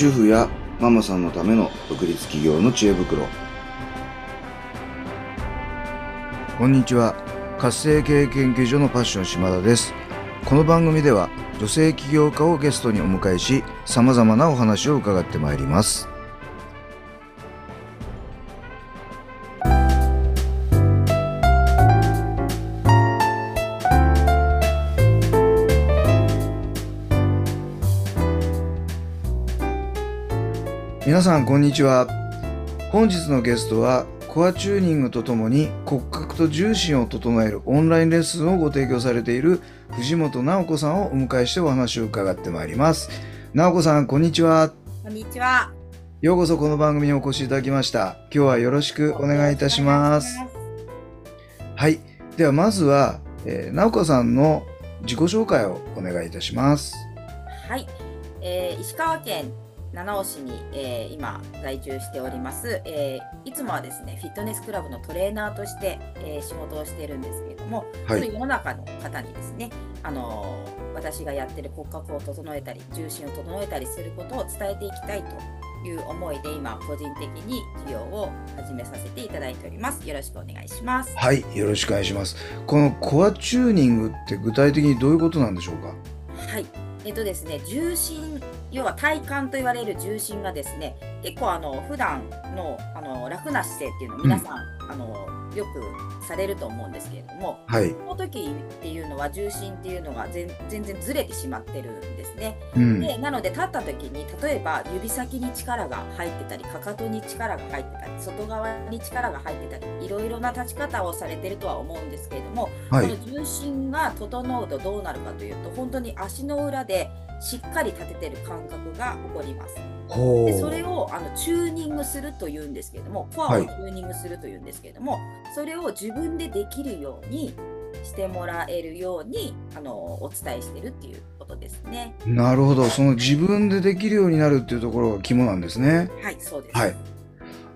主婦やママさんのための独立企業の知恵袋。こんにちは。活性経営研究所のパッション島田です。この番組では女性起業家をゲストにお迎えし様々なお話を伺ってまいります。皆さんこんにちは。本日のゲストはコアチューニングとともに骨格と重心を整えるオンラインレッスンをご提供されている藤本直子さんをお迎えしてお話を伺ってまいります。直子さんこんにちは。こんにちは。ようこそこの番組にお越しいただきました。今日はよろしくお願いいたします。はい。ではまずは、えー、直子さんの自己紹介をお願いいたします。はい、えー石川県七尾市に、えー今在住しております、えーいつもはですねフィットネスクラブのトレーナーとして、えー仕事をしているんですけれども、はい。世の中の方にですね、あのー私がやってる骨格を整えたり重心を整えたりすることを伝えていきたいという思いで今個人的に事業を始めさせていただいております。よろしくお願いします。はいよろしくお願いします。このコアチューニングって具体的にどういうことなんでしょうか？はい。えっとですね、重心、要は体幹と言われる重心がですね、結構あの普段のあの楽な姿勢っていうのを皆さん、あのよくされると思うんですけれども、はい。この時っていうのは重心っていうのが全全然ずれてしまってるんですね。うん。でなので立った時に例えば指先に力が入ってたりかかとに力が入ってたり外側に力が入ってたりいろいろな立ち方をされてるとは思うんですけれども、はい。この重心が整うとどうなるかというと本当に足の裏でしっかり立ててる感覚が起こります。でそれをあのチューニングするというんですけれどもコアはいをチューニングするというんですけれども、それを自分でできるようにしてもらえるようにあのお伝えしてるっていうことですね。なるほど。その自分でできるようになるっていうところが肝なんですね。はい、そうです。はい。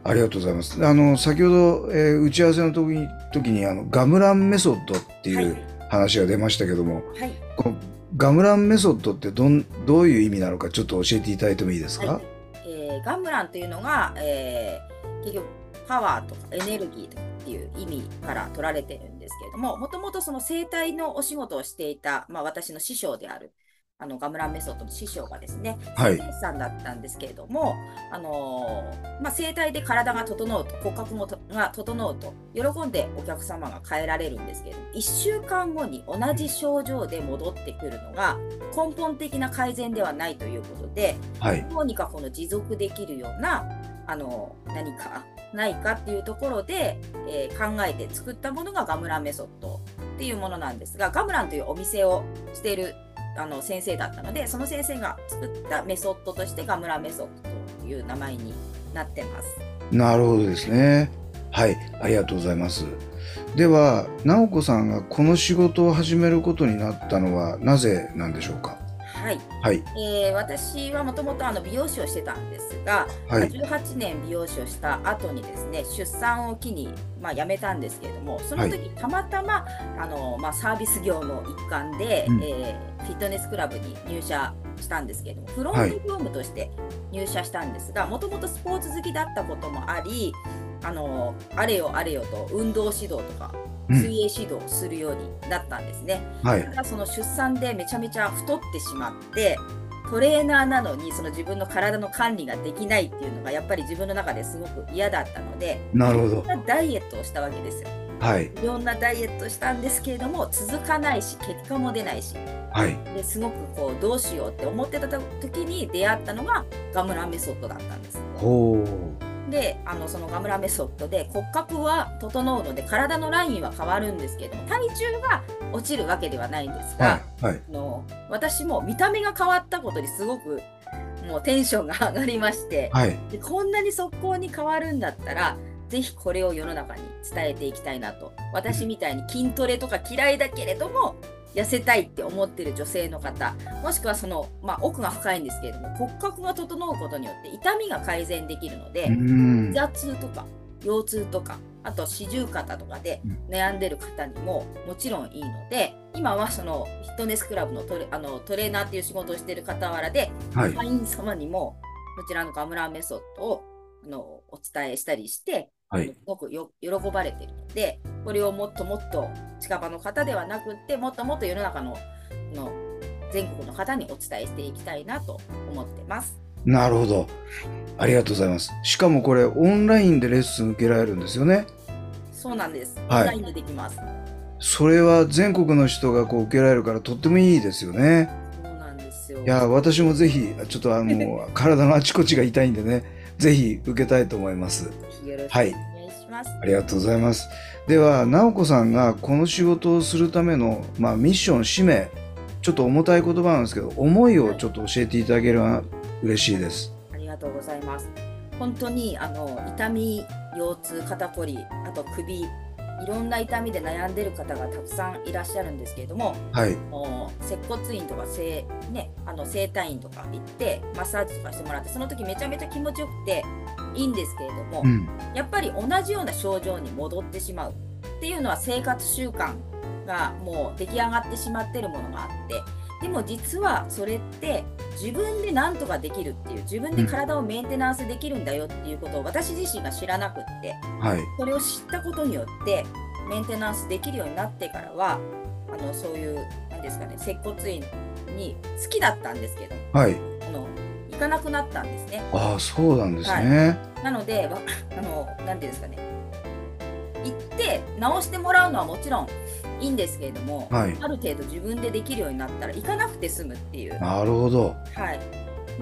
ありがとうございます。あの先ほど、えー打ち合わせの時に時にあのガムランメソッドってはい。いう話が出ましたけども、はい。このガムランメソッドってどんどういう意味なのかちょっと教えていただいてもいいですか、はい。えーガムランというのが、えー結局パワーとかエネルギーとかっていう意味から取られてるんですけれどももともとその生態のお仕事をしていた、まあ、私の師匠であるあのガムランメソッドの師匠がですねはい。さんだったんですけれども、あのーまあ、生態で体が整うと骨格もとが整うと喜んでお客様が変えられるんですけれども1週間後に同じ症状で戻ってくるのが根本的な改善ではないということではい。どうにかこの持続できるようなあの何かないかっていうところで、えー考えて作ったものがガムランメソッドっていうものなんですがガムランというお店をしているあの先生だったのでその先生が作ったメソッドとしてガムラメソッドという名前になってます。なるほどですね。はいありがとうございます。では直子さんがこの仕事を始めることになったのはなぜなんでしょうか？はい、はい。えー私はもともと美容師をしてたんですが、はい。18年美容師をした後にですね出産を機に、まあ、辞めたんですけれどもその時、たまたまあの、まあ、サービス業の一環で、うん。えーフィットネスクラブに入社したんですけれどもフロンはい。ト業務として入社したんですがもともとスポーツ好きだったこともありあのあれよあれよと運動指導とかうん水泳指導をするようになったんですね。はいただその出産でめちゃめちゃ太ってしまってトレーナーなのにその自分の体の管理ができないっていうのがやっぱり自分の中ですごく嫌だったのでなるほどダイエットをしたわけですよ。はいいろんなダイエットをしたんですけれども続かないし結果も出ないしはいですごくこうどうしようって思ってた時に出会ったのがガムランメソッドだったんです。ほであのそのガムラメソッドで骨格は整うので体のラインは変わるんですけれども体重が落ちるわけではないんですうが、はいはい。あの私も見た目が変わったことにすごくもうテンションが上がりましてはい。でこんなに速攻に変わるんだったらぜひこれを世の中に伝えていきたいなと。私みたいに筋トレとか嫌いだけれども痩せたいって思ってる女性の方もしくはその、まあ、奥が深いんですけれども骨格が整うことによって痛みが改善できるので、うん。膝痛とか腰痛とかあと四十肩とかで悩んでる方にももちろんいいので今はそのフィットネスクラブのトレあのトレーナーっていう仕事をしている傍らで、はい。会員様にもこちらのガムランメソッドをあのお伝えしたりして、はいすごくよ喜ばれているので、これをもっともっと近場の方ではなくって、もっともっと世の中のの全国の方にお伝えしていきたいなと思ってます。なるほど。ありがとうございます。しかもこれオンラインでレッスン受けられるんですよね？そうなんです。はいオンラインでできます。それは全国の人がこう受けられるからとってもいいですよね。そうなんですよ。いや私もぜひちょっとあの 体のあちこちが痛いんでねぜひ受けたいと思います。よろしくおはい願いします。ありがとうございます。では直子さんがこの仕事をするための、まあ、ミッション使命ちょっと重たい言葉なんですけど思いをちょっと教えていただければ嬉しいです。ありがとうございます。本当にあの痛み、腰痛、肩こり、あと首、いろんな痛みで悩んでる方がたくさんいらっしゃるんですけれども、はい。もう接骨院とか整,、ね、あの整体院とか行ってマッサージとかしてもらってその時めちゃめちゃ気持ちよくていいんですけれども、うん。やっぱり同じような症状に戻ってしまうっていうのは生活習慣がもう出来上がってしまってるものがあってでも実はそれって自分で何とかできるっていう自分で体をメンテナンスできるんだよっていうことを私自身が知らなくってはいそれを知ったことによってメンテナンスできるようになってからはあのそういう何ですかね接骨院に好きだったんですけどはいあの行かなくなったんですね。ああそうなんですね。なので、わあの、なんていうんですかね。行って直してもらうのはもちろんいいんですけれども、はいある程度自分でできるようになったら行かなくて済むっていう。なるほど。はい。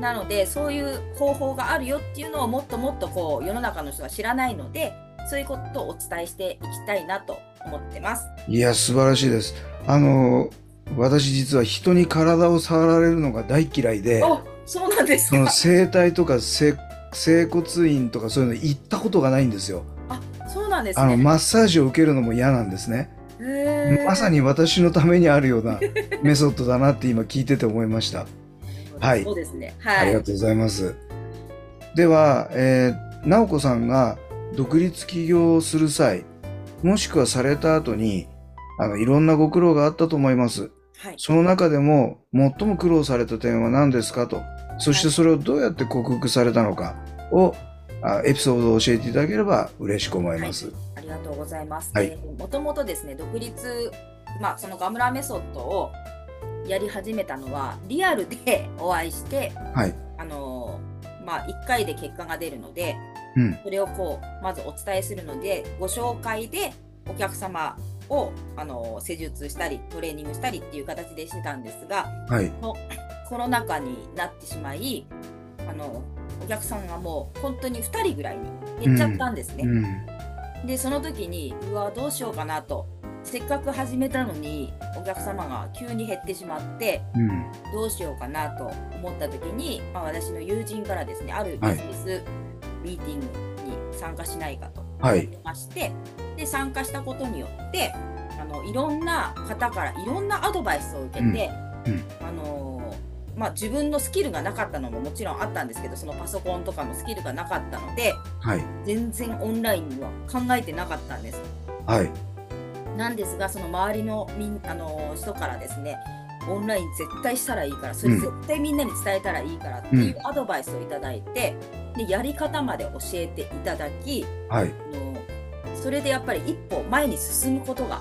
なので、そういう方法があるよっていうのをもっともっとこう世の中の人が知らないので、そういうことをお伝えしていきたいなと思ってます。いや素晴らしいです。あの私実は人に体を触られるのが大嫌いで。お、そうなんですそのか。整体とか整整骨院とかそういうの行ったことがないんですよ。あ、そうなんですね。あのマッサージを受けるのも嫌なんですね。まさに私のためにあるようなメソッドだなって今聞いてて思いました。はいそうですね。あはい。りがとうございます。では、えー、直子さんが独立起業をする際、もしくはされた後に、あのいろんなご苦労があったと思います。はい。その中でも最も苦労された点は何ですかと、そしてそれをどうやって克服されたのかを、あエピソードを教えていただければ嬉しく思います。ありがとうございます。はいえーもともとですね、独立、まあ、そのガムラメソッドをやり始めたのは、リアルでお会いして、はい。あのーまあ、1回で結果が出るので、うん。それをこう、まずお伝えするので、ご紹介でお客様を、あのー施術したり、トレーニングしたりっていう形でしてたんですが、はい。コロナ禍になってしまい、あのお客さんがもう本当に2人ぐらいに減っちゃったんですね。うん。でその時にうわどうしようかなとせっかく始めたのにお客様が急に減ってしまってうん。どうしようかなと思った時に、まあ、私の友人からですねあるビはいジネスミーティングに参加しないかとはい言いまして、で参加したことによってあのいろんな方からいろんなアドバイスを受けて、うんうんあのまあ、自分のスキルがなかったのももちろんあったんですけどそのパソコンとかのスキルがなかったのではい。全然オンラインには考えてなかったんです。はい。なんですがその周りのみんあの人からですねオンライン絶対したらいいからそれうん絶対みんなに伝えたらいいからっていうアドバイスをいただいて、でやり方まで教えていただきはい。あのそれでやっぱり一歩前に進むことが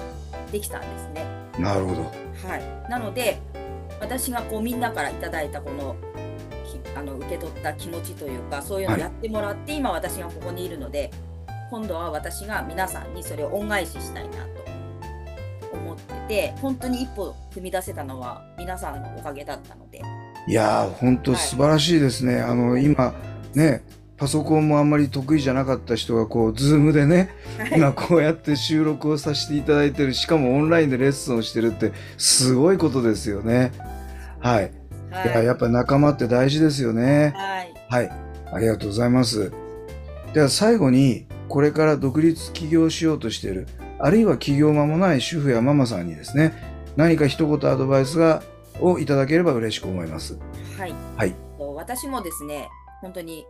できたんですね。なるほど。はい、なので私がこうみんなからいただいたこのきあの受け取った気持ちというかそういうのをはいやってもらって、今私がここにいるので今度は私が皆さんにそれを恩返ししたいなと思ってて本当に一歩踏み出せたのは皆さんのおかげだったので、いやー、本当素晴らしいですね。あの、今、ね、パソコンもあんまり得意じゃなかった人が、こう、 Zoom でね、今こうやって収録をさせていただいてる、しかもオンラインでレッスンをしてるって、すごいことですよね。はい。はいいや、やっぱり仲間って大事ですよね。はいはい。ありがとうございます。では最後に、これから独立起業しようとしている、あるいは起業間もない主婦やママさんにですね、何か一言アドバイスが、をいただければ嬉しく思います。はいはい。と私もですね本当に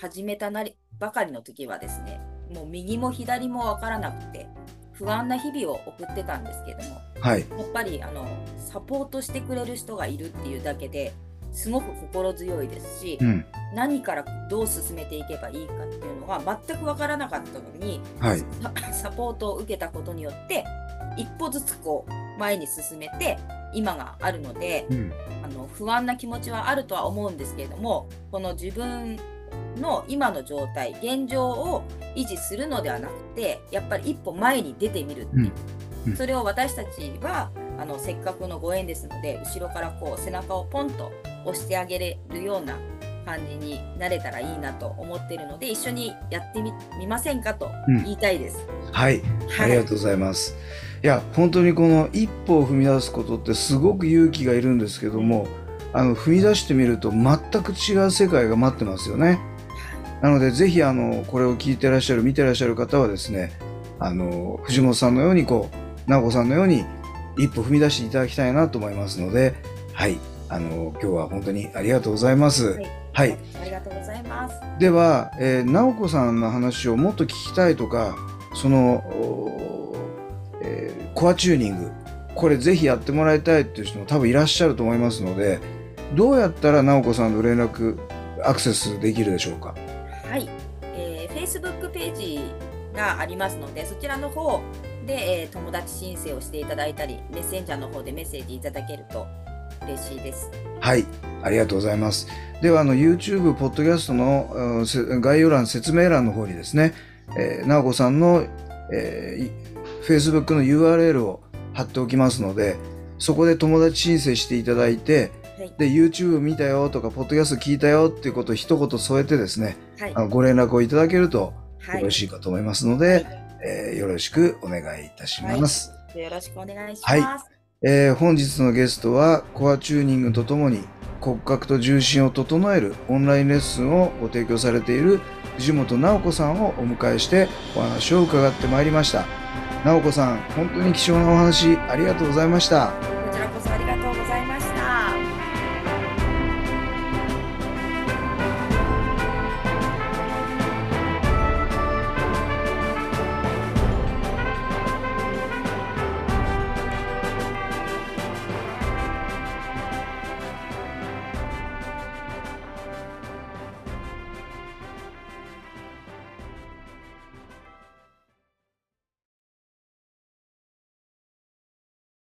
始めたなりばかりの時はですねもう右も左も分からなくて不安な日々を送ってたんですけどもはい。やっぱりあのサポートしてくれる人がいるっていうだけですごく心強いですし、うん。何からどう進めていけばいいかっていうのが全く分からなかったのに、はい。サ サポートを受けたことによって一歩ずつこう前に進めて今があるのでうん。あの不安な気持ちはあるとは思うんですけれどもこの自分の今の状態現状を維持するのではなくてやっぱり一歩前に出てみるっていう、うんうんそれを私たちはあのせっかくのご縁ですので後ろからこう背中をポンと押してあげれるような感じになれたらいいなと思っているので一緒にやってみみませんかとうん言いたいです。はい。あはいりがとうございます。いや、本当にこの一歩を踏み出すことってすごく勇気がいるんですけども、あの、踏み出してみると全く違う世界が待ってますよね。なので、ぜひ、あの、これを聞いてらっしゃる、見てらっしゃる方はですね、あの、藤本さんのように、こう、直子さんのように、一歩踏み出していただきたいなと思いますので、はい。あの、今日は本当にありがとうございます。はいはい。ありがとうございます。では、えー、直子さんの話をもっと聞きたいとかその、おーえーコアチューニングこれぜひやってもらいたいっていう人も多分いらっしゃると思いますのでどうやったら直子さんと連絡アクセスできるでしょうか？はい、えー、Facebook ページがありますので、そちらの方で、えー友達申請をしていただいたり、メッセンジャーの方でメッセージいただけると嬉しいです。はい。ありがとうございます。ではあの YouTube ポッドキャストのうんせ概要欄説明欄の方にですね、えー、直子さんの、えーい Facebook の URL を貼っておきますのでそこで友達申請していただいてはい、で YouTube 見たよとかポッドキャスト聞いたよっていうことを一言添えてですねはい、あのご連絡をいただけるとはい、よろしいかと思いますので、えーよろしくお願いいたします、よろしくお願いしはい。ます。えー本日のゲストはコアチューニングとともに骨格と重心を整えるオンラインレッスンをご提供されている藤本直子さんをお迎えしてお話を伺ってまいりました。直子さん本当に貴重なお話ありがとうございました